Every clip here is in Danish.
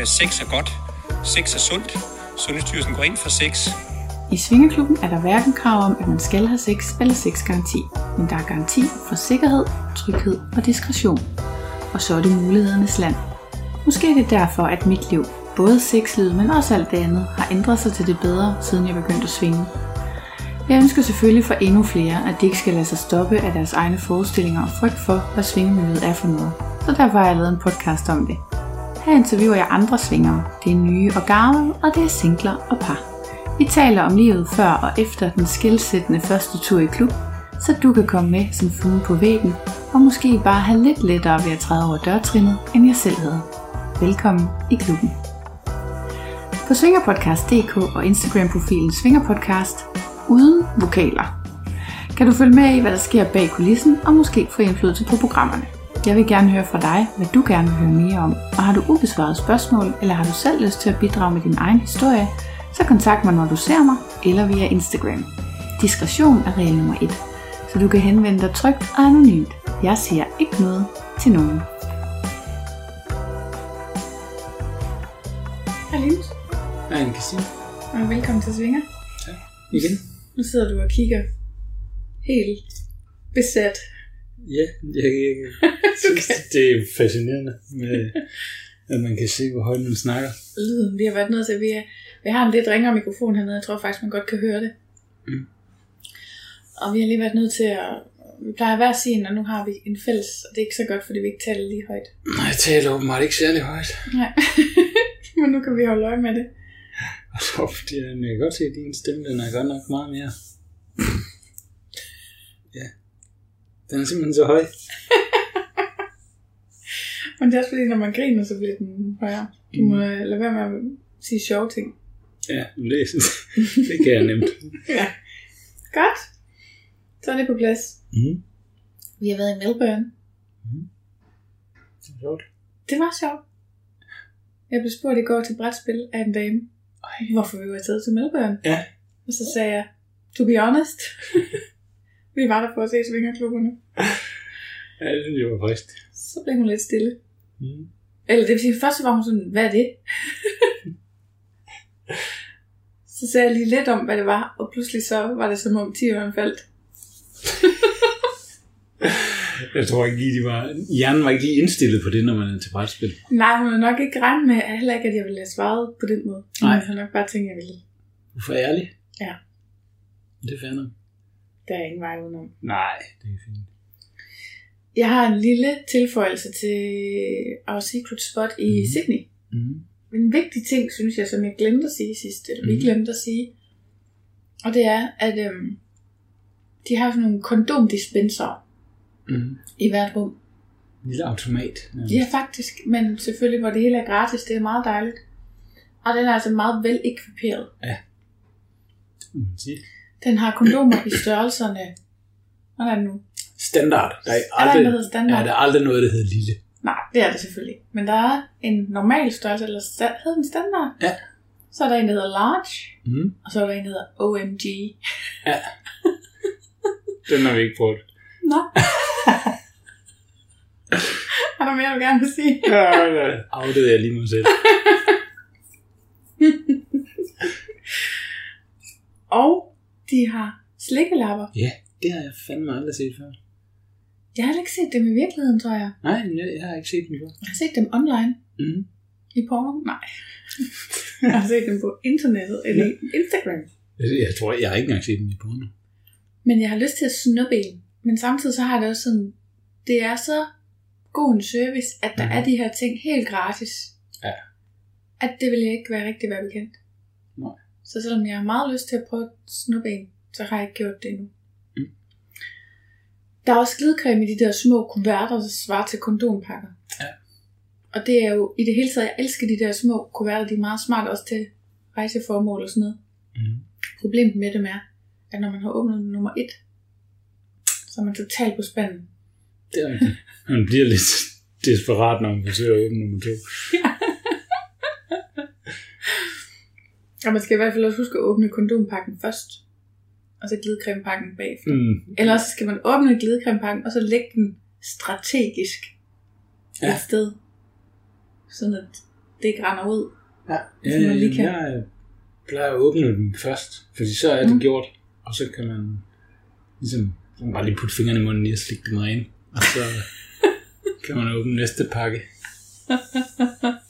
øh, sex er godt, sex er sundt. Sundhedsstyrelsen går ind for sex. I Svingeklubben er der hverken krav om, at man skal have sex eller sexgaranti, men der er garanti for sikkerhed, tryghed og diskretion. Og så er det mulighedernes land. Måske er det derfor, at mit liv, både sexlivet, men også alt det andet, har ændret sig til det bedre, siden jeg begyndte at svinge. Jeg ønsker selvfølgelig for endnu flere, at de ikke skal lade sig stoppe af deres egne forestillinger og frygt for, hvad svingemiljøet er for noget. Så derfor har jeg lavet en podcast om det. Her interviewer jeg andre svingere. Det er nye og gamle, og det er singler og par. Vi taler om livet før og efter den skilsættende første tur i klub, så du kan komme med som flue på væggen, og måske bare have lidt lettere ved at træde over dørtrinnet, end jeg selv havde. Velkommen i klubben. På svingerpodcast.dk og Instagram-profilen Svingerpodcast, uden vokaler, kan du følge med i, hvad der sker bag kulissen, og måske få indflydelse på programmerne. Jeg vil gerne høre fra dig, hvad du gerne vil høre mere om, og har du ubesvarede spørgsmål, eller har du selv lyst til at bidrage med din egen historie, så kontakt mig, når du ser mig, eller via Instagram. Diskretion er regel nummer 1, så du kan henvende dig trygt og anonymt. Jeg siger ikke noget til nogen. Hej Linus, Hej, en Christine. og velkommen til Svinger. Igen? Nu sidder du og kigger helt besat. Ja, jeg, jeg, synes, det er fascinerende, med, at man kan se, hvor højt man snakker. Lyden, vi har været nødt til, vi, er, vi har en lidt ringere mikrofon hernede, jeg tror faktisk, man godt kan høre det. Mm. Og vi har lige været nødt til at, vi plejer hver sin, og nu har vi en fælles, og det er ikke så godt, fordi vi ikke taler lige højt. Nej, jeg taler åbenbart ikke særlig højt. Nej, men nu kan vi holde øje med det. Og så fordi jeg kan godt se, at din stemme, den er godt nok meget mere. Ja. Den er simpelthen så høj. Men det er også fordi, når man griner, så bliver den højere. Du må øh, lade være med at sige sjove ting. Ja, det, det kan jeg nemt. Ja. Godt. Så er det på plads. Mm. Vi har været i Melbourne. Det er sjovt. Det var sjovt. Jeg blev spurgt i går til brætspil af en dame, hvorfor vi var taget til Melbourne. Ja. Og så sagde jeg, to be honest, vi var der for at se svingerklubberne. Ja, det synes jeg var frist. Så blev hun lidt stille. Mm. Eller det vil sige, først var hun sådan, hvad er det? så sagde jeg lige lidt om, hvad det var, og pludselig så var det som om 10 faldt. Jeg tror ikke lige, de var... Hjernen var ikke lige indstillet på det, når man er til brætspil. Nej, hun har nok ikke regnet med, heller ikke, at jeg ville have svaret på den måde. Nej. Jeg har nok bare tænkt, at jeg ville. Hvorfor ærlig? Ja. Det er fair nok. Der er ingen vej udenom. Nej, det er fint. Jeg har en lille tilføjelse til Our Secret Spot i Mhm. mm. Sydney. Mm. En vigtig ting, synes jeg, som jeg glemte at sige sidst, eller vi Mhm. glemte at sige. Og det er, at øhm, de har sådan nogle kondomdispenser Mm. i hvert rum. En lille automat. nærmest. Ja, faktisk. Men selvfølgelig, hvor det hele er gratis. Det er meget dejligt. Og den er altså meget vel ekviperet. må man sige. Den har kondomer i størrelserne. Hvordan er det nu? Standard. Der er, Er der aldrig, en, der hedder standard? Ja, der er aldrig noget, der hedder lille. Nej, det er det selvfølgelig. Men der er en normal størrelse, eller sta- hedder den standard? Ja. Så er der en, der hedder large, Mm. og så er der en, der hedder OMG. Den har vi ikke prøvet. Nå. er der mere, du gerne vil sige? Ja, ja. Outede jeg lige mig selv. Og de har slikkelapper. Ja, det har jeg fandme aldrig set før. Jeg har ikke set dem i virkeligheden, tror jeg. Nej, jeg, jeg har ikke set den før. Jeg har set dem online. Mm. I porno? Nej. jeg har set dem på internettet, eller i Instagram. Jeg, jeg tror, jeg har ikke engang set den i porno. Men jeg har lyst til at snuppe en. Men samtidig så har det også sådan, det er så god en service, at der mm. er de her ting helt gratis. Ja. At det vil jeg ikke være rigtig være bekendt. Nej. Så selvom jeg har meget lyst til at prøve at snuppe en, så har jeg ikke gjort det endnu. Mm. Der er også glidecreme i de der små kuverter, der svarer til kondompakker. Ja. Og det er jo, i det hele taget, jeg elsker de der små kuverter, de er meget smart også til rejseformål og sådan noget. Mm. Problemet med dem er, at når man har åbnet nummer et, så er man totalt på spanden. Det er rigtigt. Man bliver lidt desperat, når man forsøger at åbne nummer to. Og man skal i hvert fald også huske at åbne kondompakken først, og så glidecremepakken bagefter. Mm. Ellers så skal man åbne glidecremepakken, og så lægge den strategisk ja. Ja. et sted, sådan at det ikke render ud. Ja, Så man lige kan- jeg øh, plejer at åbne dem først, fordi så er det Mm. gjort, og så kan man ligesom så kan man bare lige putte fingrene i munden i og slikke dem rene, og så kan man åbne næste pakke.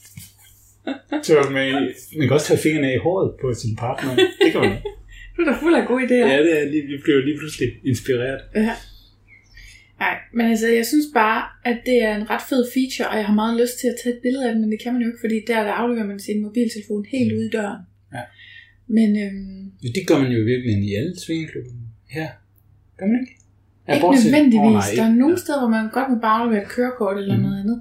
Så man, man kan også tage fingrene i håret på sin partner. Det kan man. Du er da fuld af gode idéer. Ja, det er lige, vi bliver lige pludselig inspireret. Ja. Nej, men altså, jeg synes bare, at det er en ret fed feature, og jeg har meget lyst til at tage et billede af den, men det kan man jo ikke, fordi der, der afleverer man sin mobiltelefon helt ude i døren. Ja. Men øhm, Ja, det gør man jo virkelig i alle svingeklubber. Her. Gør man ikke? ikke bortset- nødvendigvis. Åh, nej, der er ikke. nogle steder, hvor man godt må bare aflevere et kørekort eller Mhm. noget andet.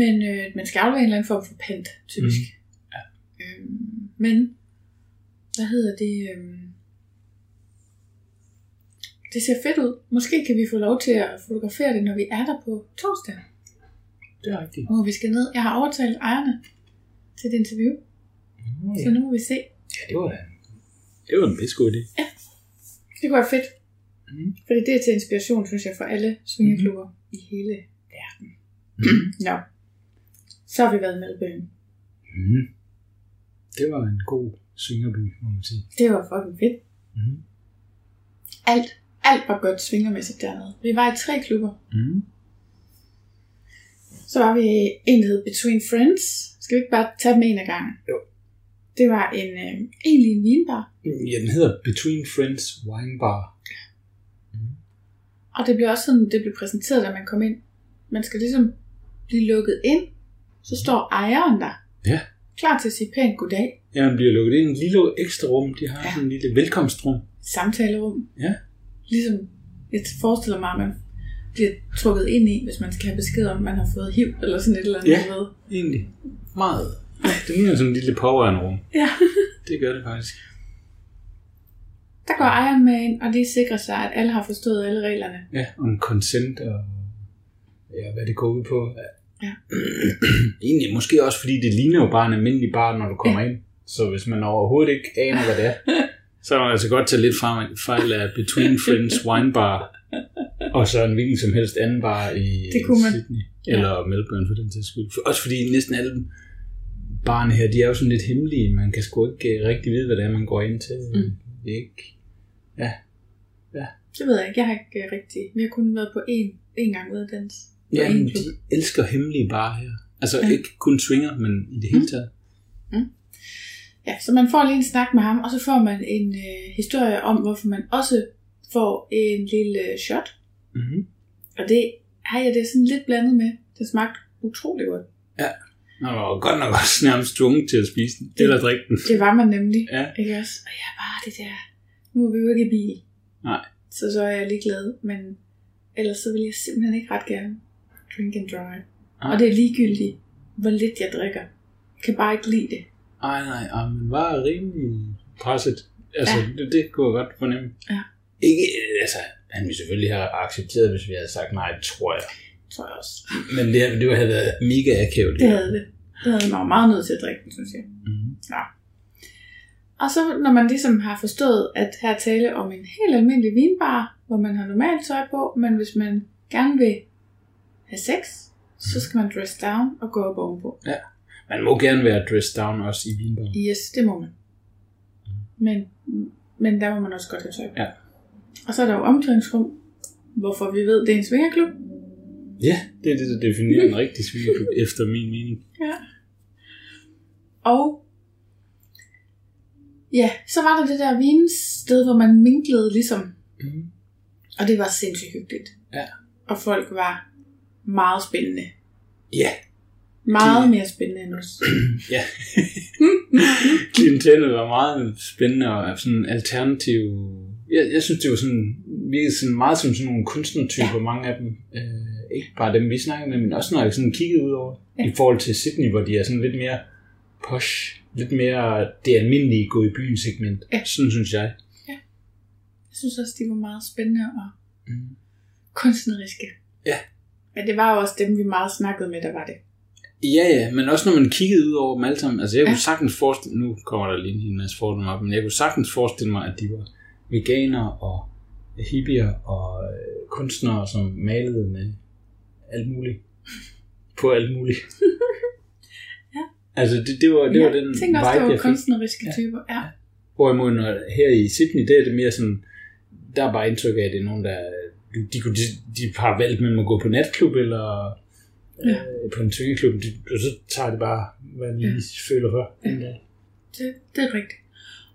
Men øh, man skal aflevere en eller anden form for pant, typisk. Mhm. Ja. Øhm, men, hvad hedder det? Øhm, det ser fedt ud. Måske kan vi få lov til at fotografere det, når vi er der på torsdag. Det er rigtigt. Hvor vi skal ned. Jeg har overtalt ejerne til et interview, Mm, så nu må vi se. Ja, det var da det var en pisse god idé. Det kunne være fedt. Mhm. Fordi det er til inspiration, synes jeg, for alle swingerklubber i hele verden. Nå. Så har vi været i Melbourne. Mm. Det var en god swingerby, må man sige. Det var fucking fedt. Mm. Alt, alt var godt svingermæssigt dernede. Vi var i tre klubber. Mm. Så var vi en, der hed Between Friends. Skal vi ikke bare tage dem en af gangen? Jo. Det var en, øh, egentlig en vinbar. Ja, den hedder Between Friends Wine Bar. Og det blev også sådan, det blev præsenteret, da man kom ind. Man skal ligesom blive lukket ind. Så står ejeren der. Ja. Klar til at sige pænt goddag. Ja, man bliver lukket ind i en lille ekstra rum. De har Ja. sådan en lille velkomstrum. Samtalerum. Ja. Ligesom, jeg forestiller mig, at man bliver trukket ind i, hvis man skal have besked om, at man har fået HIV eller sådan et eller andet. Ja. Ved. Egentlig. Meget. Det ligner sådan en lille power rum. ja. Det gør det faktisk. Der går ejeren med ind, og de sikrer sig, at alle har forstået alle reglerne. Ja, om consent og ja, hvad det går ud på. Ja. Egentlig måske også, fordi det ligner jo bare en almindelig bar, når du kommer ja. ind. Så hvis man overhovedet ikke aner, hvad det er, så er man altså godt tage lidt fejl af Between Friends Wine Bar, og så en hvilken som helst anden bar i Det kunne man. Sydney, eller Melbourne for den sags skyld. Også fordi næsten alle barne her, de er jo sådan lidt hemmelige. Man kan sgu ikke øh, rigtig vide, hvad det er, man går ind til. Mm. Det er ikke... Det ved jeg ikke. Jeg har ikke øh, rigtig... Vi har kun været på én, én gang ude af dans. Ja, men de elsker hemmelige barer her. Altså Ja. ja. ikke kun swinger, men i det hele taget. Ja, så man får lige en snak med ham, og så får man en øh, historie om, hvorfor man også får en lille øh, shot. Mm-hmm. Og det har jeg det sådan lidt blandet med. Det smagte utrolig godt. Man var godt nok også nærmest tvunget til at spise den. Eller drikke den. Det var man nemlig. Ja. Ikke også? Og jeg bare det der... Nu er vi jo ikke i bil. Nej. Så så er jeg lige glad. Men ellers så vil jeg simpelthen ikke ret gerne drink and drive. Nej. Og det er ligegyldigt, hvor lidt jeg drikker. Jeg kan bare ikke lide det. Ej, nej, ej, man var rimelig presset. Altså, Ja. ja. det, det kunne jeg godt fornemme. Ja. Ikke, altså, han ville selvfølgelig have accepteret, hvis vi havde sagt nej, tror jeg. Tror jeg også. Men det, det havde været mega akavet. Det havde det. Det havde mig meget nødt til at drikke den, synes jeg. Mm-hmm. Og så når man ligesom har forstået, at her er tale om en helt almindelig vinbar, hvor man har normalt tøj på, men hvis man gerne vil have sex, så skal man dress down og gå op ovenpå. Man må gerne være dressed down også i vinbar. Yes, det må man. Men, men der må man også godt have tøj på. Ja. Og så er der jo omklædningsrum, hvorfor vi ved, det er en svingerklub. Ja, det er det, der definerer en rigtig svingerklub, efter min mening. Ja. Og ja, så var der det der vinsted, hvor man minklede ligesom. Mm. Og det var sindssygt hyggeligt. Ja. Og folk var meget spændende. Ja, Meget mere spændende end os. ja. Klientellet var meget spændende og sådan alternativ. Jeg, jeg synes, det var sådan, virkede sådan meget som sådan nogle kunstnertyper, ja. mange af dem. Øh, ikke bare dem, vi snakkede med, men også når jeg sådan kiggede ud over, Ja. ja. i forhold til Sydney, hvor de er sådan lidt mere posh, lidt mere det almindelige gå i byen segment. Ja. Sådan synes jeg. Jeg synes også, de var meget spændende og Mm. kunstneriske. Ja. Men det var jo også dem, vi meget snakkede med, der var det. Ja, ja, men også når man kiggede ud over dem alle sammen. Altså jeg Ja. kunne sagtens forestille, nu kommer der lige en masse fordomme op, men jeg kunne sagtens forestille mig, at de var veganer og hippier og øh, kunstnere, som malede med alt muligt. På alt muligt. Altså, det, det var, det ja, var den jeg tænker også, vibe, det jeg var fik. kunstneriske typer. Ja. Hvorimod når, her i Sydney, der er det mere sådan, der er bare indtryk af, at det er nogen, der de, de, kunne- de, de har valgt mellem at gå på natklub eller Ja. øh, på en swingerklub, de, og så tager det bare, hvad de lige føler for. dag. Det, det er rigtigt.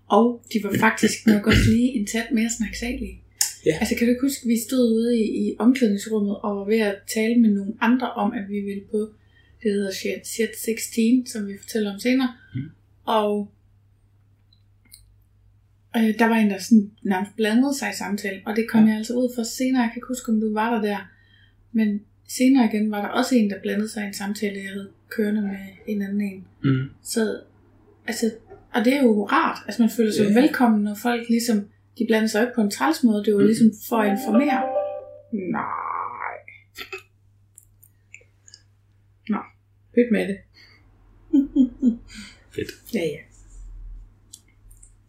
Og de var faktisk nok også lige en tæt mere snaksalige. Ja. Altså kan du ikke huske, at vi stod ude i, i omklædningsrummet og var ved at tale med nogle andre om, at vi ville på det hedder Shit 16, som vi fortæller om senere. Mm. Og øh, der var en, der sådan nærmest blandede sig i samtalen, og det kom Ja. jeg altså ud for senere. Jeg kan ikke huske, om du var der der. Men senere igen var der også en, der blandede sig i en samtale, jeg havde kørende med en anden en. Mm. Så, altså, og det er jo rart, altså man føler sig yeah. velkommen, når folk ligesom, de blander sig ikke på en træls måde, det var Mm. ligesom for at informere. Nej. Nå, pyt med det. Fedt. Ja, ja.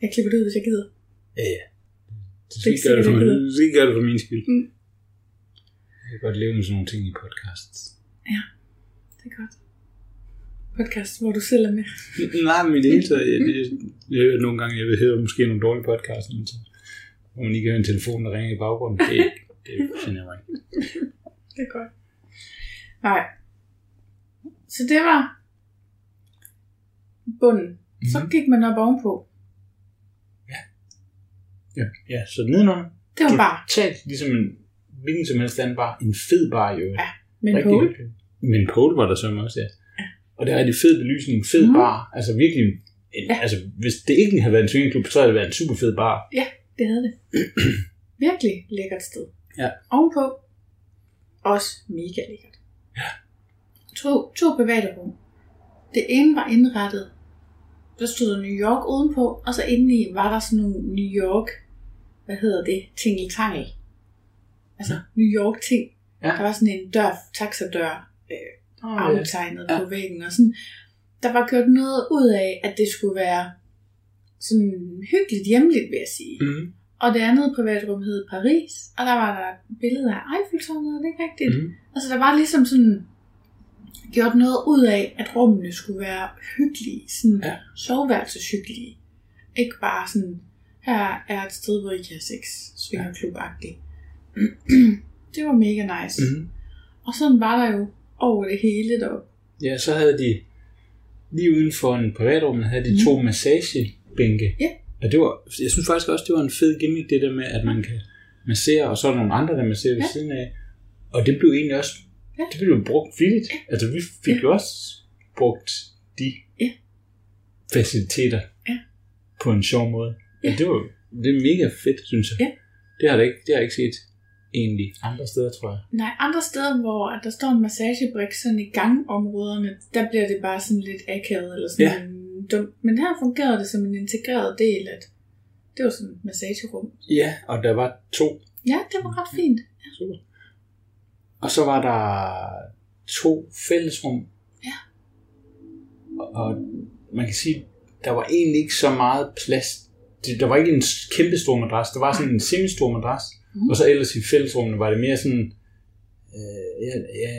Jeg klipper det ud, hvis jeg gider. Ja, ja. Det skal ikke gøre det for, jeg du skal ikke gøre det for min skyld. Mm. Jeg kan godt leve med sådan nogle ting i podcasts. Det er godt. Podcast, hvor du selv er med. Nej, men i det hele taget, jeg, jeg, jeg hører nogle gange, jeg vil høre måske nogle dårlige podcasts, men så, hvor man lige kan høre en telefon, der ringer i baggrunden. Det, det finder jeg mig ikke. Det er godt. Nej. Så det var bunden. Så Mhm. gik man op ovenpå. Ja, ja så nedenunder, Det var bare totalt ligesom en hvilken som helst anden bar. En fed bar jo. Ja, med en Rigtig pole. hyggeligt. Men pole var der så også, ja. Og der er det fed belysning, en fed Mhm. bar. Altså virkelig, en, Ja. altså hvis det ikke havde været en swingerklub, så havde det været en super fed bar. Det havde det. Virkelig lækkert sted. Ja. Ovenpå. Også mega lækkert. Ja. To, to private rum. Det ene var indrettet. Der stod New York udenpå, og så indeni var der sådan nogle New York, hvad hedder det, tingeltangel. Altså New York ting. Ja. Der var sådan en dør, taxadør, øh, Oh, aftegnet Ja. ja. på væggen. Og sådan, der var gjort noget ud af, at det skulle være sådan hyggeligt hjemligt, vil jeg sige. mm. Og det andet privatrum hed Paris, og der var der billeder af Eiffeltårnet, er det ikke rigtigt? Mm. Altså der var ligesom sådan gjort noget ud af, at rummene skulle være hyggelige, sådan Ja. ja. soveværelseshyggelige. Ikke bare sådan, her er et sted, hvor I kan have sex, svingerklub-agtigt. det var mega nice. Mm. Mm. Og sådan var der jo over det hele deroppe. Ja, så havde de lige uden for en privatrum, havde de Mhm. to massagebænke. Ja. Og det var, jeg synes faktisk også, det var en fed gimmick, det der med, at man kan massere, og så er der nogle andre, der masserer ved Ja. siden af. Og det blev egentlig også, Ja. det blev brugt flittigt. Altså vi fik Ja. jo også brugt de Ja. faciliteter Ja. på en sjov måde. Ja. Ja. det var det er mega fedt, synes jeg. Ja. Det har jeg ikke, det har jeg ikke set egentlig andre steder, tror jeg. Nej, andre steder, hvor at der står en massagebrik sådan i gangområderne, der bliver det bare sådan lidt akavet eller sådan Ja. ja. dumt. Men her fungerede det som en integreret del, at det var sådan et massagerum. Ja, og der var to Ja, det var ret fint. Super. Og så var der to fællesrum. Ja. Og, og man kan sige, der var egentlig ikke så meget plads. Det, der var ikke en kæmpe stor madras. Der var sådan en semi-stor madras. Mm. Og så ellers i fællesrummene var det mere sådan... Øh, ja, ja,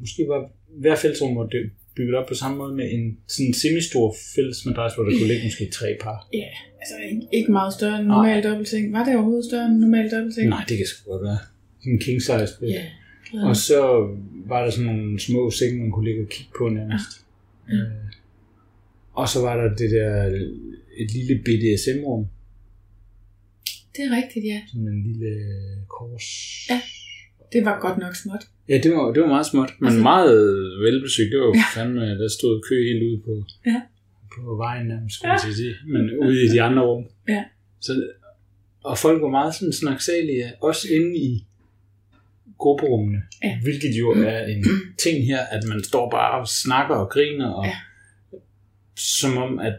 måske var hver fællesrum var det bygget op på samme måde med en sådan semi-stor fællesmadras, hvor der kunne ligge måske tre par. Ja, altså ikke, ikke meget større end normal dobbeltseng. Var det overhovedet større end normal dobbeltseng? Nej, det kan sgu godt være. Sådan en king size bed. Ja. Og så var der sådan nogle små senge, man kunne ligge og kigge på nærmest. Ja. Øh, og så var der det der, et lille BDSM-rum, Det er rigtigt, ja. sådan en lille kors. Ja. Det var godt nok småt. Ja, det var, det var meget småt, men Altså- meget velbesøgt. Det var Ja. fandme, der stod kø helt ude på, Ja. på vejen nærmest, skulle at sige. Men ude i de andre rum. Ja. Så, og folk var meget sådan snaksalige, også inde i grupperummene. Ja. Hvilket jo er en ting her, at man står bare og snakker og griner, og Ja. som om, at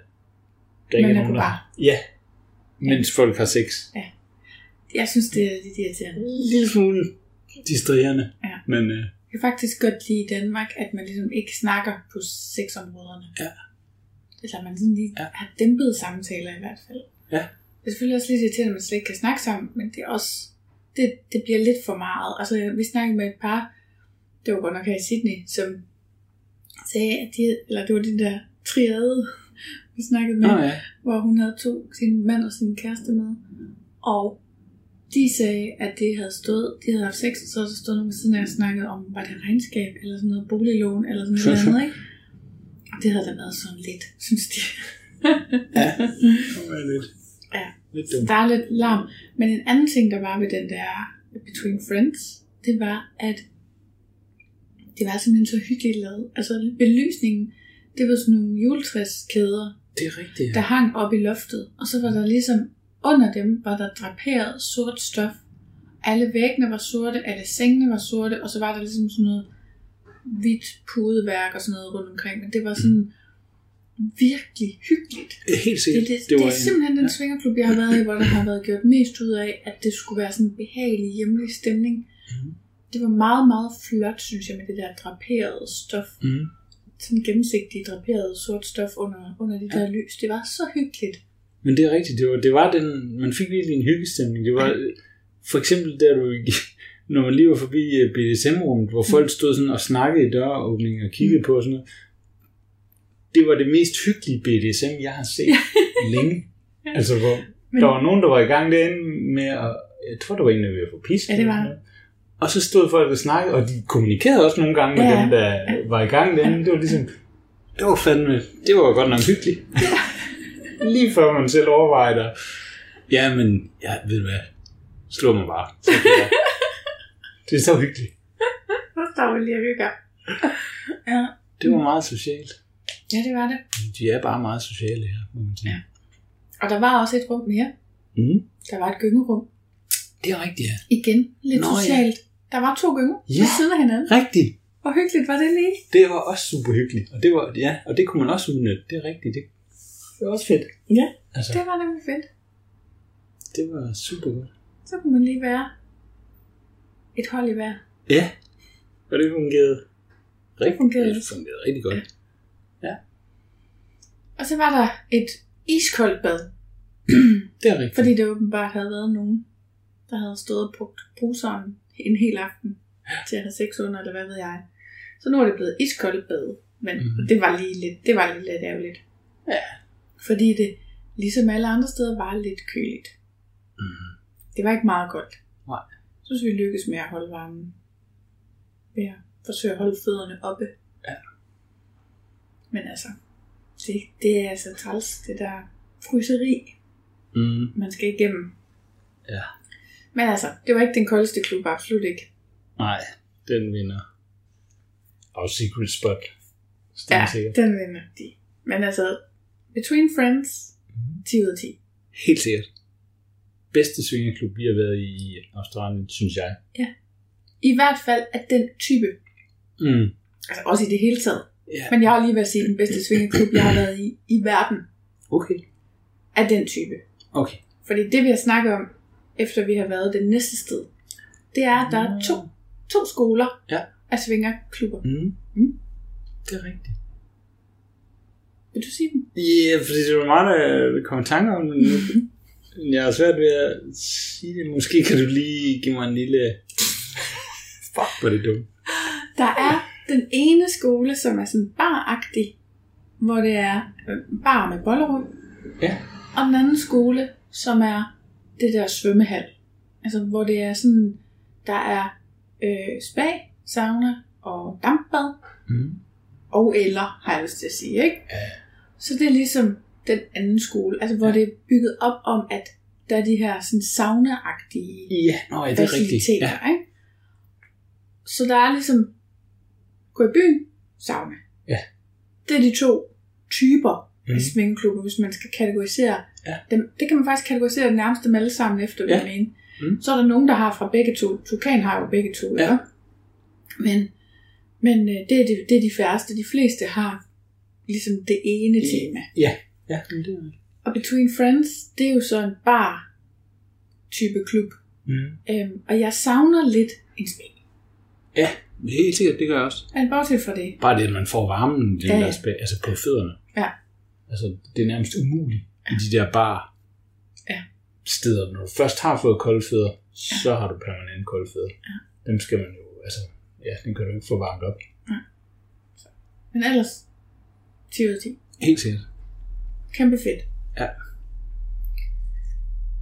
der ikke er er nogen, der... Ja, mens folk har sex. Jeg synes, det er lidt irriterende. En lille smule distraherende. Ja. Men øh, Jeg kan faktisk godt lide i Danmark, at man ligesom ikke snakker på sexområderne. Ja. Eller man sådan lige Ja. ja. har dæmpet samtaler i hvert fald. Ja. Det er selvfølgelig også lidt irriterende, at man slet ikke kan snakke sammen, men det er også, det, det bliver lidt for meget. Altså, vi snakkede med et par, det var godt nok her i Sydney, som sagde, at de, eller det var de der triade, vi snakkede med, Nå ja. hvor hun havde to, sin mand og sin kæreste med. Og de sagde, at det havde stået, de havde haft sex, og så havde stået nogen siden af og snakket om, var det regnskab, eller sådan noget boliglån, eller sådan noget andet, ikke? Og det havde da været sådan lidt, synes de. Ja. Det var lidt, Ja. lidt dumt. Der er lidt larm. Men en anden ting, der var ved den der Between Friends, det var, at det var simpelthen så hyggeligt lavet. Altså belysningen, det var sådan nogle juletræskæder, Det er rigtigt. der hang op i loftet. Og så var der ligesom, under dem var der draperet sort stof. Alle væggene var sorte, alle sengene var sorte, og så var der ligesom sådan noget hvidt pudeværk og sådan noget rundt omkring. Men det var sådan virkelig hyggeligt. Helt Det, sikkert. det, det, det var er simpelthen den ja. svingerklub, jeg har været i, hvor der har været gjort mest ud af, at det skulle være sådan en behagelig hjemlig stemning. Mhm. Det var meget, meget flot, synes jeg, med det der draperede stof. Mm. Sådan gennemsigtigt draperet sort stof under, under det der lys. Det var så hyggeligt. Men det er rigtigt, det var, det var den, man fik virkelig en hyggestemning. Det var for eksempel der du, når man lige var forbi øh, BDSM-rummet, hvor folk stod sådan og snakkede i døråbningen og kiggede på og sådan noget. Det var det mest hyggelige BDSM, jeg har set længe. Altså, hvor Men- der var nogen, der var i gang derinde med at, jeg tror, der var en, der var ved at få pisk. Ja, det var. Og så stod folk og snakkede, og de kommunikerede også nogle gange med Ja. dem, der var i gang derinde. Det var ligesom, det var fandme, det var godt nok hyggeligt. Lige før man selv overvejer det. Ja, men, ja, ved du hvad, slå mig bare. Så det er så hyggeligt. Der var lige at hygge. Ja. Det var meget socialt. ja, det var det. De er bare meget sociale her, må man sige. Ja. Og der var også et rum mere. Mm. Der var et gyngerum. Det er rigtigt, ja. Igen, lidt Nå, ja. Der var to gynger Ja. ved siden af hinanden. Rigtigt. Hvor hyggeligt var det lige? Det var også super hyggeligt. Og det, var, ja, og det kunne man også udnytte. Det er rigtigt. Det, det var også fedt. Ja, Altså, det var nemlig fedt. det var super godt. Så kunne man lige være et hold i hver. Ja. Og det fungerede rigtig, fungerede det fungerede rigtig godt. Og så var der et iskoldt bad, Det er rigtigt. fordi det åbenbart havde været nogen, der havde stået og brugt bruseren en hel aften til at have sex under, eller hvad ved jeg. Så nu er det blevet iskoldt bad, men mm. det var lige lidt, det var lige lidt ærgerligt. Ja. Fordi det, ligesom alle andre steder, var lidt køligt. Mm. Det var ikke meget koldt. Nej. Jeg synes, vi lykkedes med at holde varmen. Ved at forsøge at holde fødderne oppe. Ja. Men altså, det, det er altså træls, det der fryseri, Mm. man skal igennem. Ja. Men altså, det var ikke den koldeste klub, absolut ikke. Nej, den vinder. Og Secret Spot. Ja, Ja. Sikkert. den vinder de. Men altså, Between Friends, Mhm. 10 ud af 10. Helt sikkert. Bedste swingerklub, vi har været i Australien, synes jeg. I hvert fald af den type. Mm. Altså også i det hele taget. Ja. Men jeg har lige været at sige den bedste swingerklub, jeg har været i i verden. Okay. Af den type. Okay. Fordi det vi har snakket om, efter vi har været det næste sted, det er, at der er to, to skoler Ja. af svingerklubber. Mm. Mm. Det er rigtigt. Vil du sige dem? Ja, fordi det var meget, der kom i tanke om, men nu- jeg har svært ved at sige det. Måske kan du lige give mig en lille... Fuck, hvor det dumt. Der er den ene skole, som er sådan baragtig, hvor det er øh, bar med bollerum, Ja. og den anden skole, som er det der svømmehal. Altså, hvor det er sådan, der er øh, spa, sauna og dampbad, Mm. og eller, har jeg lyst til at sige, ikke? Ja. Så det er ligesom den anden skole, altså hvor Ja. det er bygget op om, at der er de her sådan sauna-agtige Ja, nå, ja, det er rigtigt. Ja. ikke? Så der er ligesom gå i byen, sauna. Ja. Det er de to typer mm. Af svingeklubber, hvis man skal kategorisere Ja. dem. Det kan man faktisk kategorisere nærmest dem alle sammen efter, vil Ja. jeg mene. Mm. Så er der nogen, der har fra begge to. Tukan har jo begge to, Ja. ja. Men, men øh, det, er de, det er de færreste. De fleste har ligesom det ene tema. Ja, ja det er. Og Between Friends, det er jo så en bar type klub. Mm. Øhm, og jeg savner lidt en spil. Ja, helt sikkert, det gør jeg også. Men bortset fra det. Bare det, at man får varmen den Ja, ja, spag, altså på fødderne. Ja. Altså, det er nærmest umuligt i de der bar Ja. steder. Når du først har fået kolde fødder, så har du permanent kolde fødder. Ja. Dem skal man jo, altså, ja, den kan du ikke få varmt op. Men ellers, 10 ud af 10. Helt sikkert. Kæmpe fedt. Ja.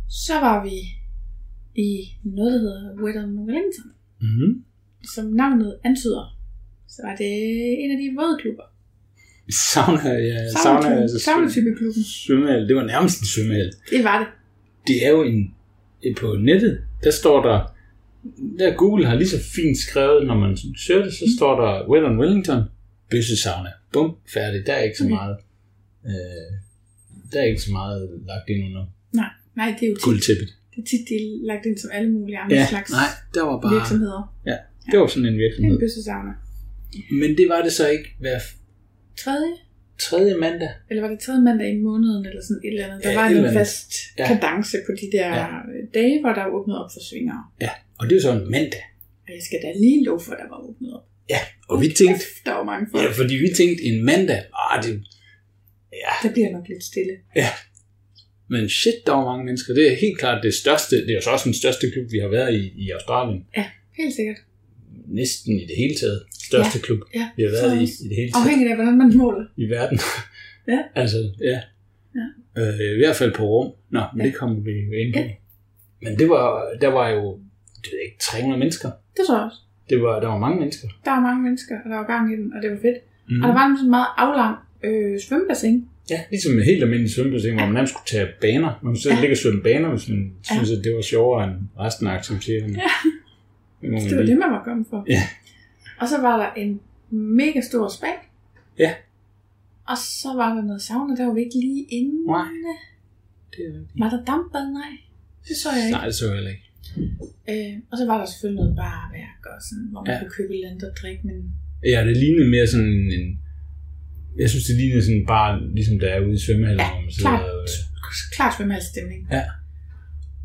Så var vi i noget, der hedder Wetton Wellington. Mm-hmm. Som navnet antyder, så var det en af de våde klubber. Sauna, ja. Sauna, altså Sauna-type-klubben. svømmehal. Det var nærmest en svømmehal. Det var det. Det er jo en, på nettet, der står der, der Google har lige så fint skrevet, når man søger det, så står der Well on Wellington, bøssesauna. Bum, færdig. Der er ikke så meget, øh, der er ikke så meget lagt ind under Nej, nej, det er jo guldtæppet. det er tit de er lagt ind som alle mulige andre Ja, slags nej, der var bare, virksomheder. ja, det var sådan en Det er virksomhed. en bøssesauna. Men det var det så ikke hver Tredje, tredje mandag. eller var det tredje mandag i måneden, eller sådan et eller andet. Der Ja, var en fast Ja. kadence på de der Ja. dage, hvor der var åbnet op for svingere. Ja, og det var så en mandag. Og jeg skal da lige love for, at der var åbnet op. Ja, og vi tænkte, Kæft, der var mange folk. ja, fordi vi tænkte en mandag, ah, det, ja, Der bliver nok lidt stille. men shit, der var mange mennesker. Det er helt klart det største, det er jo så også den største klub, vi har været i, i Australien. Ja, helt sikkert. Næsten i det hele taget. Største klub, Ja, vi har været i, i det hele taget Afhængigt af, hvordan man måler. i verden. Ja. altså, ja. Ja. Øh, I hvert fald på rum. Nå, men Ja. det kommer vi ind på. Ja. Men det var, der var jo, det ved ikke, 300 mennesker. Det tror jeg også. Det var, der var mange mennesker. Der var mange mennesker, og der var gang i den, og det var fedt. Mm. Og der var en sådan meget aflang øh, svømmebassin. Ja, ligesom en helt almindelig svømmebassin, hvor man nærmest skulle tage baner. Man kunne selv Ja. ligge og svømme baner, hvis man Ja. synes, at det var sjovere end resten af aktiviteterne. Ja. Det var det, man var kommet for. Ja. Og så var der en mega stor spa. Ja. Og så var der noget sauna, der var vi ikke lige inde. Nej. Det er rigtigt. Var der dampbad? Nej. Det så jeg ikke. Nej, det så jeg heller ikke. Øh, og så var der selvfølgelig noget barværk, og sådan, hvor man Ja. kunne købe et eller andet at drikke. Men Ja, det lignede mere sådan en... Jeg synes, det lignede sådan bare, ligesom der er ude i svømmehallen, Ja, man klart. og... klar svømmehalsstemning. Ja.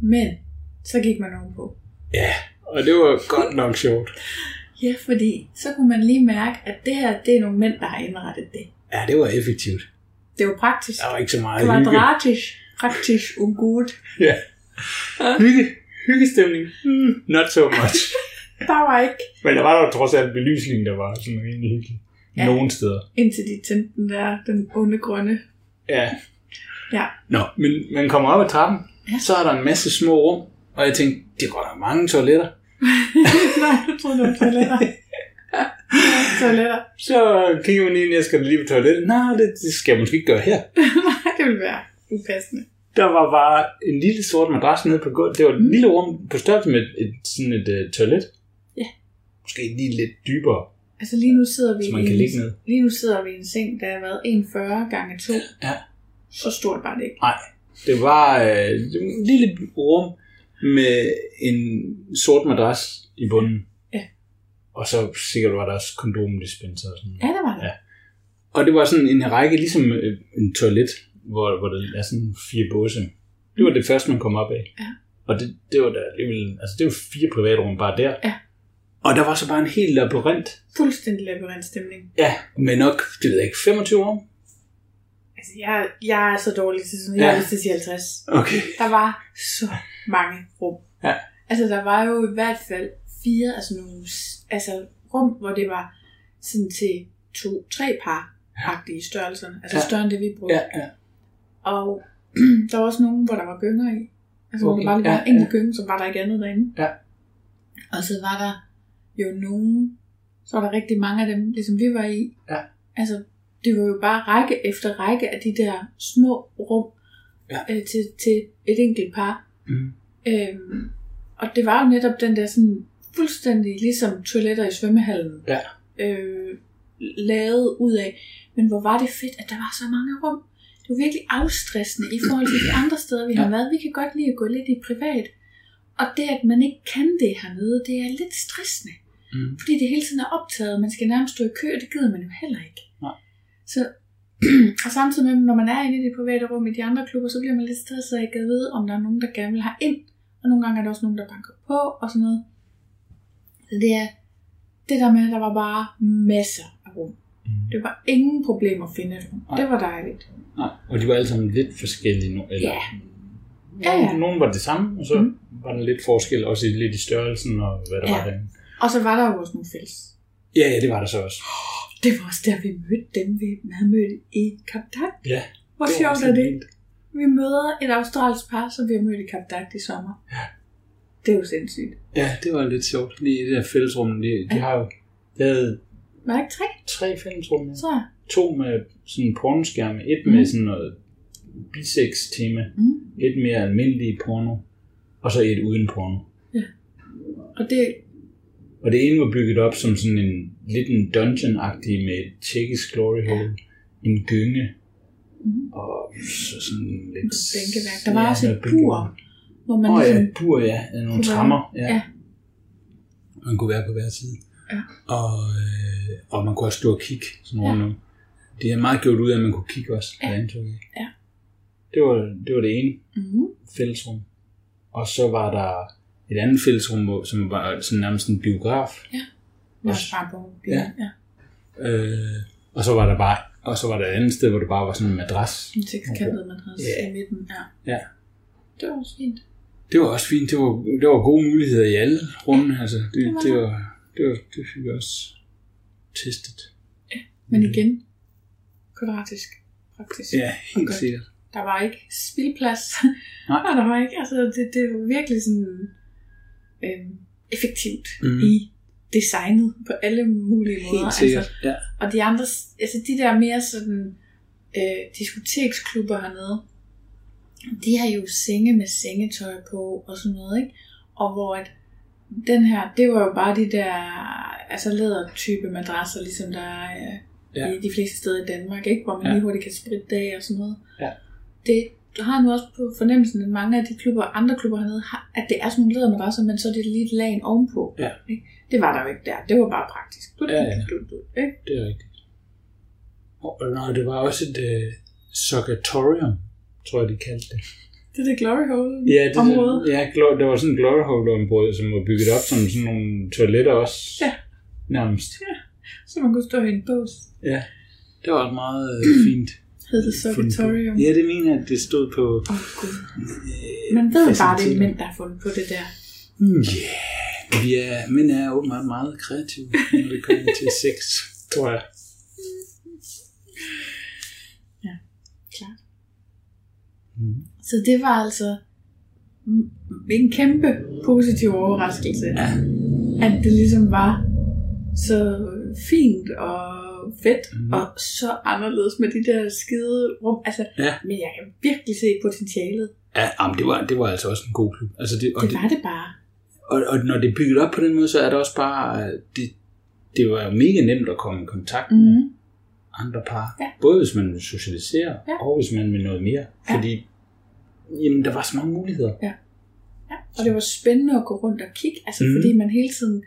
Men så gik man ovenpå. Ja, og det var godt nok sjovt. Ja, fordi så kunne man lige mærke, at det her, det er nogle mænd, der har indrettet det. Ja, det var effektivt. Det var praktisk. Der var ikke så meget hygge. Quadratisk. Praktisk og godt. Ja. Hygge. Hyggestemning. Mm, not so much. Der var ikke, Men der var der trods alt belysning, der var sådan rimelig hyggelig. Ja. Nogle steder. indtil de tændte den der, den onde grønne. Ja. Ja. Nå, men man kommer op ad trappen, Ja. så er der en masse små rum, og jeg tænkte, det er godt nok mange toiletter. Nej, jeg troede, det var toiletter. toiletter. Så kigger man ind, jeg skal lige på toilettet. Nej, det, det skal jeg måske ikke gøre her. Nej, det ville være upassende. Der var bare en lille sort madras nede på gulvet. Det var et lille rum på størrelse med et, et, sådan et uh, toilet. Ja. Måske lige lidt dybere, Altså lige nu sidder vi så man kan ligge ned. Lige nu sidder vi i en seng, der har været 1,40 gange 2. Ja. Så stort var det ikke. Nej, det var øh, et lille rum med en sort madras i bunden. Ja. Og så sikkert var der også kondomdispenser og sådan Ja, det var det. Ja. Og det var sådan en række, ligesom øh, en toilet, hvor, hvor der er sådan fire båse. Det var det første, man kom op af. Ja. Og det, det var der alligevel, altså det var fire privatrum bare der. Ja. Og der var så bare en helt labyrint. Fuldstændig labyrintstemning. Ja, med nok, det ved jeg ikke, 25 rum. Altså, jeg, jeg er så dårlig til sådan, jeg Ja. har lyst til at sige 50. Okay. Der var så mange rum. Ja. Altså, der var jo i hvert fald fire altså nogle altså, rum, hvor det var sådan til to, tre par agtige størrelserne. Altså Ja. større end det, vi brugte. Ja, ja. Og der var også nogen, hvor der var gynger i. Altså, hvor Okay, der bare lige var ja, en ja. gynge, så var der ikke andet derinde. Ja. Og så var der jo nogen, så var der rigtig mange af dem, ligesom vi var i. Ja. Altså, det var jo bare række efter række af de der små rum Ja. øh, til, til et enkelt par. Mm. Øhm, og det var jo netop den der sådan fuldstændig ligesom toiletter i svømmehallen. Ja. Øh, lavet ud af. Men hvor var det fedt, at der var så mange rum. Det var virkelig afstressende i forhold til de andre steder, vi har Ja. været. Vi kan godt lide at gå lidt i privat. Og det, at man ikke kan det hernede, det er lidt stressende. Mm. Fordi det hele tiden er optaget. Man skal nærmest stå i kø, og det gider man jo heller ikke. Nej. Så, og samtidig med, når man er inde i det private rum i de andre klubber, så bliver man lidt stresset af at vide, om der er nogen, der gerne vil have ind. Og nogle gange er der også nogen, der banker på og sådan noget. Så det er det der med, at der var bare masser af rum. Mm. Det var ingen problem at finde et rum. Det var dejligt. Nej, og de var alle sammen lidt forskellige nu. Eller, Ja. Nogle, Ja, ja. nogle var det samme, og så Mm. var der lidt forskel også i, lidt i størrelsen og hvad der Ja. var derinde. Og så var der jo også nogle fælles. Ja, ja, det var der så også. Det var også der, vi mødte dem, vi havde mødt i Kap Dak. Ja. Hvor sjovt er det? vildt. Vi møder et australsk par, som vi har mødt i Dak i sommer. Ja. Det er jo sindssygt. Ja, det var lidt sjovt. Lige i det der fællesrum, de, de har jo lavet Var ikke tre? tre fællesrum. ja. Så To med sådan en pornoskærm, et med sådan noget bisex-tema, Mm. et mere almindelig porno, og så et uden porno. Og det, Og det ene var bygget op som sådan en lidt en dungeon-agtig med et tjekkisk glory hole, en gynge, Mhm. og så sådan lidt... bænkeværk. Der var også et bur, hvor man Åh oh, ja, ligesom... bur, ja. ja nogle trammer, ja. ja. Man kunne være på hver side. Ja. Og, øh, og man kunne også stå og kigge sådan Ja. rundt om. Det er meget gjort ud af, at man kunne kigge også. Ja. Ja. Ja. Det var, det var det ene Mm-hmm. fællesrum. Og så var der et andet fællesrum, som var sådan nærmest en biograf. Var bare på Ja. ja. Øh, og så var der bare og så var der et andet sted, hvor det bare var sådan en madras. En sekskantet madras Ja. i midten. Ja. Ja. Det var også fint. Det var også fint. Det var, det var gode muligheder i alle runde. Altså, det, det var det, var, det, var, det fik vi også testet. Men igen, kvadratisk praktisk. Ja, helt sikkert. Der var ikke spildplads. Nej. Og der var ikke, altså det, det var virkelig sådan øhm, effektivt mm. i designet på alle mulige måder. Helt sikkert. Altså, Ja. og de andre, altså de der mere sådan øh, diskoteksklubber hernede, de har jo senge med sengetøj på og sådan noget, ikke? Og hvor at den her, det var jo bare de der, altså lædertype madrasser, ligesom der er øh, Ja. i de fleste steder i Danmark, ikke? Hvor man ja. lige hurtigt kan spritte af og sådan noget. Ja. Det, du har nu også på fornemmelsen, at mange af de klubber, andre klubber hernede, har, at det er sådan nogle lædermadrasser, men så er det lige et lag ovenpå. Ja. Ikke? Det var der jo ikke der. Det var bare praktisk. Du, Ja, ja. Du, du, du, ikke? Det er rigtigt. Og nej, det var også et uh, succatorium, tror jeg, de kaldte det. Det er det glory hole Ja, det, område. ja glo- det var sådan et glory hole område, som var bygget op som sådan nogle toiletter også. Ja. Nærmest. Så man kunne stå i en bås. Ja. Det var også meget øh, fint. Hed det Succatorium. Ja, det mener jeg, at det stod på... Åh, oh, Gud. Man ved bare, det er mænd, der har fundet på det der. Ja, vi er, mænd er åbenbart meget kreative, når det kommer til sex, tror jeg. Klart. Mm. Så det var altså en kæmpe positiv overraskelse, Ja. at det ligesom var så fint og fedt, mm. og så anderledes med de der skide rum. Altså, Ja. men jeg kan virkelig se potentialet. Ja, jamen, det, var, det var altså også en god klub. Altså det, og, Det det, var det bare. Og, og når det er bygget op på den måde, så er det også bare... øh, Det, det var jo mega nemt at komme i kontakt med Mm. andre par. Ja. Både hvis man vil socialisere, Ja. og hvis man vil noget mere. Ja. Fordi jamen, der var så mange muligheder. Ja, og det var spændende at gå rundt og kigge, altså mm. fordi man hele tiden,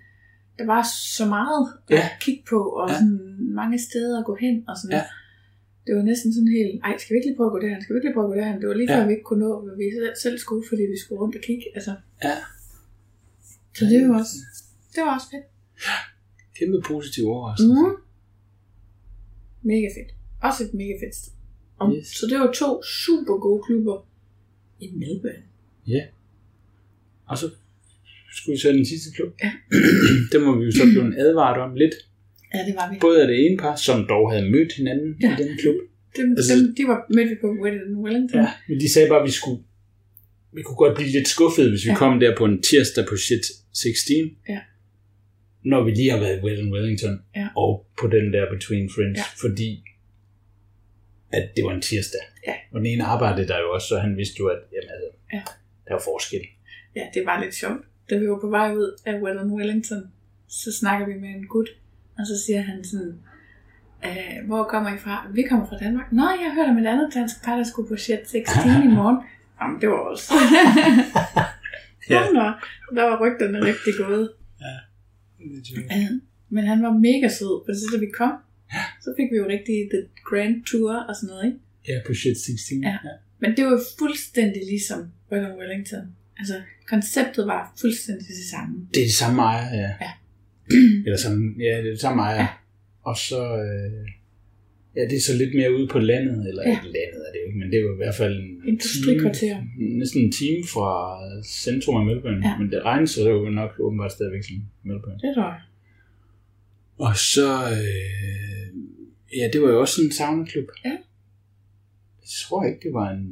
der var så meget at Ja. kigge på, og Ja. ja. sådan mange steder at gå hen, og sådan. Ja. Det var næsten sådan helt, ej, skal vi ikke lige prøve at gå derhen, skal vi ikke lige prøve at gå derhen? Det var lige Ja. før vi ikke kunne nå, hvad vi selv- selv skulle, fordi vi skulle rundt og kigge, altså. Ja. Så det var også, det var også fedt. Kæmpe positiv overraskelse. Mm. Mega fedt. Også et mega fedt sted. Og, Yes. Så det var to super gode klubber i Melbourne. Ja. Og så skulle vi så den sidste klub. Ja. den må vi jo så blive advaret om lidt. Ja, det var vi. Både af det ene par, som dog havde mødt hinanden ja. Ja. i den klub. Dem, Altså- dem, de var med vi på. Wellington. Ja, men de sagde bare, at vi skulle vi kunne godt blive lidt skuffede, hvis vi ja. Kom der på en tirsdag på shit 16. Ja. Når vi lige har været i Wellington, Wellington Ja. og på den der Between Friends, Ja. fordi at det var en tirsdag. Ja. Og den ene arbejdede der jo også, så han vidste jo, at jamen, altså, Ja. der var forskel. Ja, det var lidt sjovt. Da vi var på vej ud af Wellington Wellington, så snakker vi med en gut, og så siger han sådan, øh, hvor kommer I fra? Vi kommer fra Danmark. Nå, jeg hørte om et andet dansk par, der skulle på shit 16 i morgen. Jamen, det var også. Ja. ja. Nå, der var rygterne rigtig gode. Ja, men han var mega sød, for så da vi kom, så fik vi jo rigtig the grand tour og sådan noget, ikke? Ja, på shit 16. Ja. Men det var fuldstændig ligesom Wellington Wellington. Altså, konceptet var fuldstændig det samme. Det er det samme ejer, ja. Ja. Eller samme, ja, det er det samme ejer. Ja. Og så, øh, ja, det er så lidt mere ude på landet, eller Ja. ikke landet er det jo ikke, men det er jo i hvert fald en Industrikvarter. time, næsten en time fra centrum af Melbourne, Ja. men det regnes så jo nok åbenbart stadigvæk som Melbourne. Det tror jeg. Og så, øh, ja, det var jo også sådan en saunaklub. Ja. Jeg tror ikke, det var en,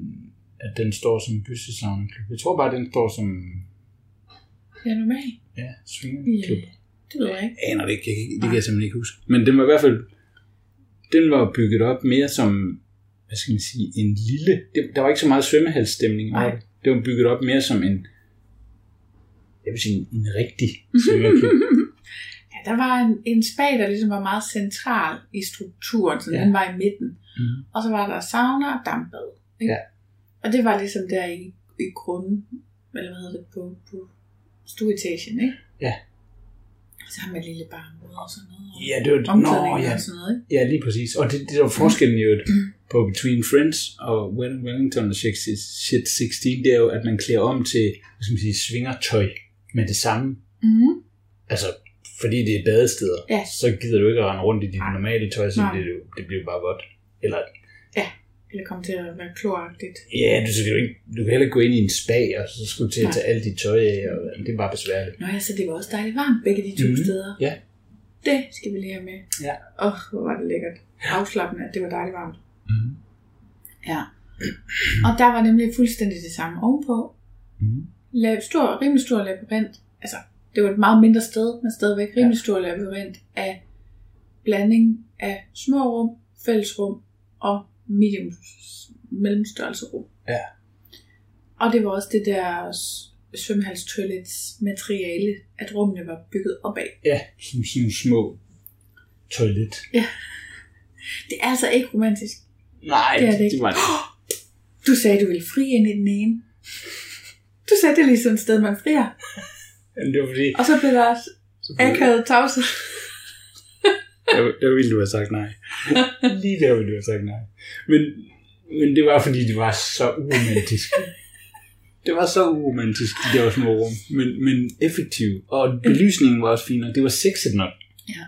at den står som en byste saunaklub. Jeg tror bare, den står som, Ja, normalt. ja, swingerklub. Ja, det ved jeg ikke. Jeg aner det ikke, det kan jeg simpelthen ikke huske. Men den var i hvert fald, den var bygget op mere som, hvad skal man sige, en lille, det, der var ikke så meget svømmehalsstemning Nej. det. Var bygget op mere som en, jeg vil sige, en, en rigtig svømmeklub. Ja, der var en, en spag, der ligesom var meget central i strukturen, så Ja. den var i midten. Mhm. Og så var der sauna og dampbad. Ikke? Ja. Og det var ligesom der i, i grunden, eller hvad hedder det, på, på stueetagen, ikke? Ja. Man et lille barnmøde og sådan noget. og Ja, det var, nå, ja, og sådan noget, ikke? ja, lige præcis. Og det, det var forskellen jo på Between Friends og Well- Wellington og Shit Shit 16, det er jo, at man klæder om til, hvad skal man sige, svingertøj med det samme. Mm-hmm. Altså, fordi det er badesteder, Ja. så gider du ikke at rende rundt i dit normale tøj, så det, det, bliver bare vådt. Eller, Eller kom til at være kloragtigt. ja, du, skal jo ikke, du kan heller ikke gå ind i en spa, og så skulle du til at tage alt dit tøj af, og det er bare besværligt. Nå ja, så det var også dejligt varmt begge de to Mhm. mm-hmm. steder. Ja. Det skal vi lige have med. Ja. Åh, oh, hvor var det lækkert. Afslappende, at det var dejligt varmt. Mm. Ja. Og der var nemlig fuldstændig det samme ovenpå. Mm. La- stor, rimelig stor labyrint. Altså, det var et meget mindre sted, men stadigvæk rimelig stor labyrint af blanding af små rum, fællesrum og medium mellemstørrelse rum. Ja. Og det var også det der svømmehalstoilets materiale, at rummene var bygget opad. Ja, som sådan små toilet. Det er altså ikke romantisk. Nej, Det er det ikke. det var det. Du sagde, du ville fri ind i den ene. Du sagde, det er lige sådan et sted, man frier. Men det var fordi, Og så blev der også akavet tavset. Der, der ville du have sagt nej. Lige der ville du have sagt nej. Men, men det var fordi, det var så uromantisk. Det var så uromantisk, de der små rum. Men, men effektivt. Og belysningen var også fin, og det var sexet nok. Ja.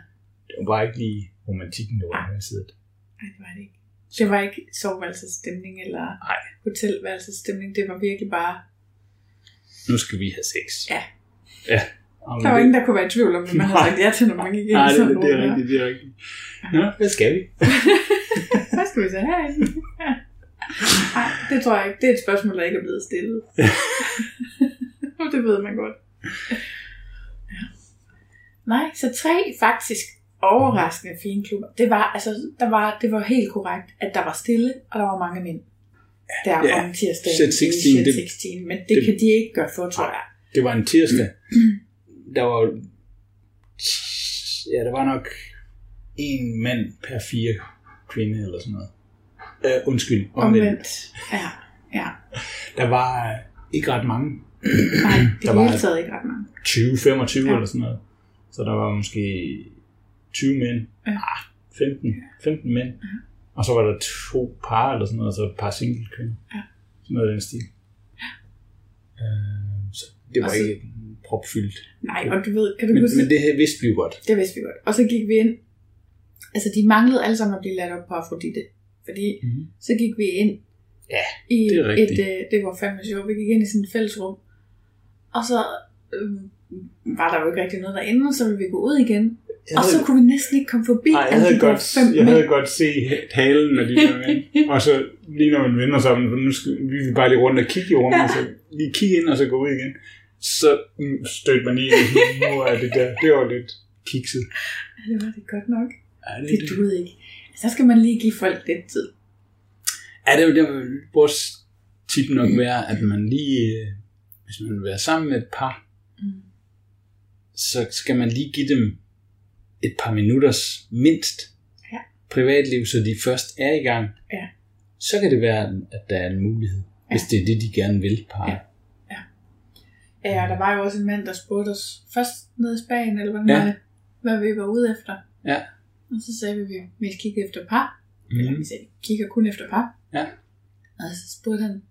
Det var bare ikke lige romantikken, der var med at sidde. Nej, det var det ikke. Det var ikke soveværelsesstemning eller Nej. hotelværelsesstemning. Det var virkelig bare... Nu skal vi have sex. Ja. Ja. Der var ingen, der kunne være i tvivl om, hvad man havde sagt ja til, når man gik ind Nej, det, det, det er rigtigt, det er rigtigt. Nå, hvad skal vi? Hvad skal vi så herinde? Nej, det tror jeg ikke. Det er et spørgsmål, der ikke er blevet stillet. det ved man godt. Ja. Nej, så tre faktisk overraskende fine klubber. Det var, altså, der var, det var helt korrekt, at der var stille, og der var mange mænd. Der Ja. om tirsdagen. Shit 16, Shit det- 16, men det, det- det, kan de ikke gøre for, tror jeg. Det var en tirsdag. Der var ja, der var nok en mand per fire kvinde eller sådan noget. Uh, undskyld, omvendt. Omvendt. Ja, ja. Der var øh, ikke ret mange. Nej, det Der er var- hele taget ikke ret mange. 20, 25 Ja. ja. eller sådan noget. Så der var måske 20 mænd. Ja. Ah, 15, 15 mænd. Og så var der to par eller sådan noget, og så et par single kvinder. Ja. Sådan noget af den stil. Uh, så det var Og så- ikke propfyldt. Nej, og du ved, kan du Men, huske, men det her vidste vi jo godt. Det vidste vi godt. Og så gik vi ind. Altså, de manglede alle sammen at blive ladt op på Afrodite. Fordi Mhm. så gik vi ind Ja, i det er rigtigt. et, øh, det var fandme sjovt. Vi gik ind i sådan et fælles rum. Og så øh, var der jo ikke rigtig noget derinde, og så ville vi gå ud igen. Jeg Og så kunne vi næsten ikke komme forbi Ej, jeg havde, de der godt, jeg mænd. havde godt se halen, når de med. Og så lige når man vender sammen, for nu skal vi bare lige rundt og kigge i rummet, Ja. og så lige kigge ind, og så gå ud igen. Så mm, stødte man sådan, nu er det der, det var lidt kikset. Ja, det var det godt nok. Ja, det, Det duede ikke. Så skal man lige give folk lidt tid. ja, det, det vil vores tip nok være, at man lige, øh, hvis man vil være sammen med et par, Mm. så skal man lige give dem et par minutters mindst Ja. privatliv, så de først er i gang. Ja. Så kan det være, at der er en mulighed, hvis det er det, de gerne vil, par. Ja. Ja, og der var jo også en mand, der spurgte os først nede i Spanien, eller hvordan Ja. var det, hvad vi var ude efter. Ja. Og så sagde vi, at vi mest kigge efter par. Mm. Eller vi sagde, kigger kun efter par. Ja. Og så spurgte han,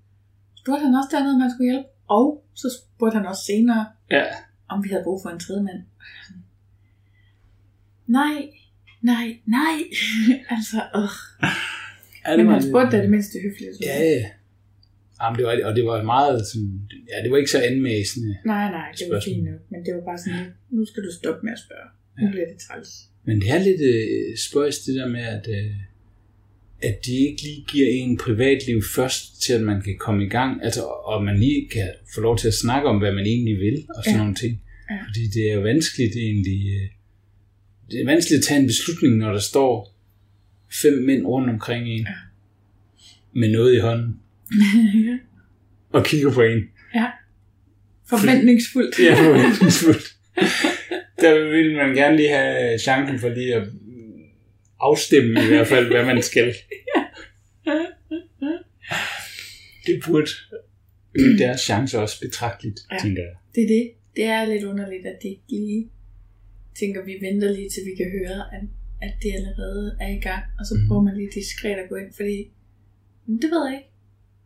spurgte han også dernede, om han skulle hjælpe. Og så spurgte han også senere, Ja. om vi havde brug for en tredje mand. Nej, nej, nej. altså, øh. Ja, Men var han spurgte da det mindste hyggeligt. Ja, ja. Jamen, det var, og det var meget sådan, ja, det var ikke så anmæsende. Nej, nej, det var fint nok. Men det var bare sådan nu skal du stoppe med at spørge. Nu Ja. bliver det træls. Men det er lidt øh, spøjs det der med, at, øh, at de ikke lige giver en privatliv først, til at man kan komme i gang, altså, og man lige kan få lov til at snakke om, hvad man egentlig vil, og sådan ja. nogle ting. Ja. Fordi det er jo vanskeligt egentlig, øh, det er vanskeligt at tage en beslutning, når der står fem mænd rundt omkring en, Ja. med noget i hånden, ja. og kigger på en. ja. Forventningsfuldt. Det er forventningsfuldt. Der vil man gerne lige have chancen for lige at afstemme i hvert fald, hvad man skal. Det burde deres chancer også betragteligt, Ja. ja. tænker jeg. Det er det. Det er lidt underligt, at de ikke lige tænker, vi venter lige til vi kan høre, at, at det allerede er i gang, og så Mhm. prøver man lige diskret at gå ind, fordi det ved jeg ikke.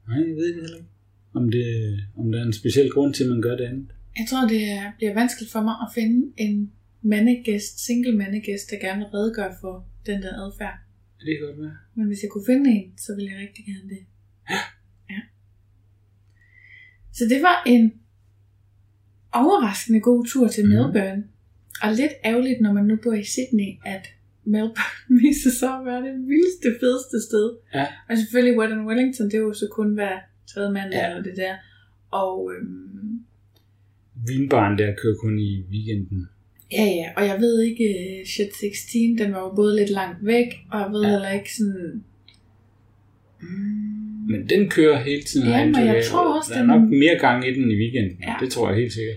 Nej, jeg ved det heller ikke. Om, det, om der er en speciel grund til, at man gør det andet. Jeg tror, det er, bliver vanskeligt for mig at finde en mandegæst, single mandegæst, der gerne vil redegøre for den der adfærd. Det kan godt være. Men hvis jeg kunne finde en, så ville jeg rigtig gerne det. Ja. Så det var en overraskende god tur til Mhm. Melbourne. Og lidt ærgerligt, når man nu bor i Sydney, at Melbourne viser sig at være det vildeste, fedeste sted. Ja. Og selvfølgelig Wellington Wellington, det er jo så kun hver tredje mand Ja. eller det der. Og øhm, Vinbaren der kører kun i weekenden. ja, ja, og jeg ved ikke, uh, Shit 16, den var jo både lidt langt væk, og jeg ved ja. Heller ikke sådan... Mm, Men den kører hele tiden. Ja, men jeg tror også, der er den- nok mere gang i den i weekenden. Ja. Det tror jeg helt sikkert.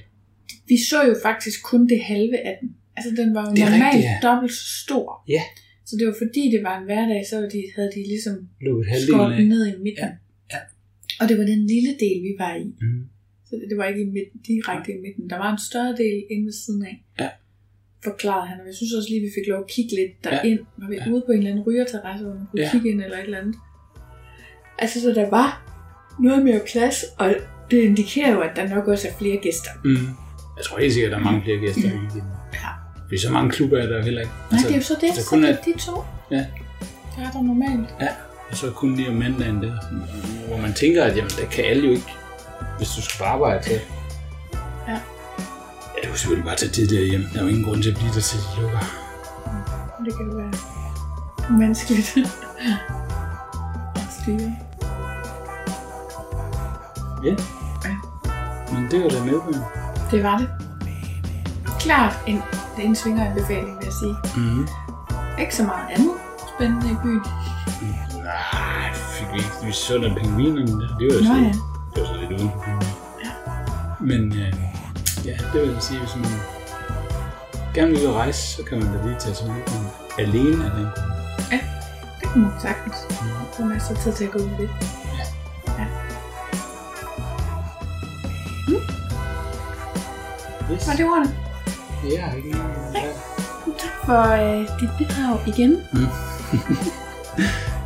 vi så jo faktisk kun det halve af den. Altså, den var jo Det er normalt rigtigt, ja. dobbelt så stor. Ja. Så det var fordi, det var en hverdag, så havde de, havde de ligesom skåret den ned i midten. Ja, ja. Og det var den lille del, vi var i. Mm. Så det, det var ikke i midten, direkte i midten. Der var en større del inde ved siden af. Ja. Forklarede han. Og jeg synes også lige, vi fik lov at kigge lidt derind. Var vi Ja. ude på en eller anden rygerterrasse, hvor man kunne Ja. kigge ind eller et eller andet. Altså, så der var noget mere plads, og det indikerer jo, at der nok også er flere gæster. Mm. Jeg tror helt sikkert, at der er mange flere gæster i weekenden. Ja. Fordi så mange klubber er der heller ikke. Nej, det er jo så det. altså Så kun det er, de to. Ja. Det er der normalt. ja, og så kun lige om mandagen der, hvor man tænker, at jamen, der kan alle jo ikke, hvis du skal på arbejde til. Ja. Ja, du kan selvfølgelig bare tage det der hjem. Der er jo ingen grund til at blive der til de lukker. Det kan jo være menneskeligt at styre. Ja. Ja. Men det var da med. Det var det. Klart en, det er en svingeranbefaling, vil jeg sige. Mm-hmm. Ikke så meget andet spændende i byen. Nej, fik vi ikke. Vi så der pingvinerne der. Det var jo Nå så, ja. det var så lidt uden for byen. Ja. Men øh, ja, det vil jeg sige, hvis man gerne vil ud rejse, så kan man da lige tage sådan lidt alene af den. Det kunne man sagtens. Så er masser af tid til at gå ud med det. Yes. Og det var det. Ja, ikke noget. Tak for øh, dit bidrag igen. Mm.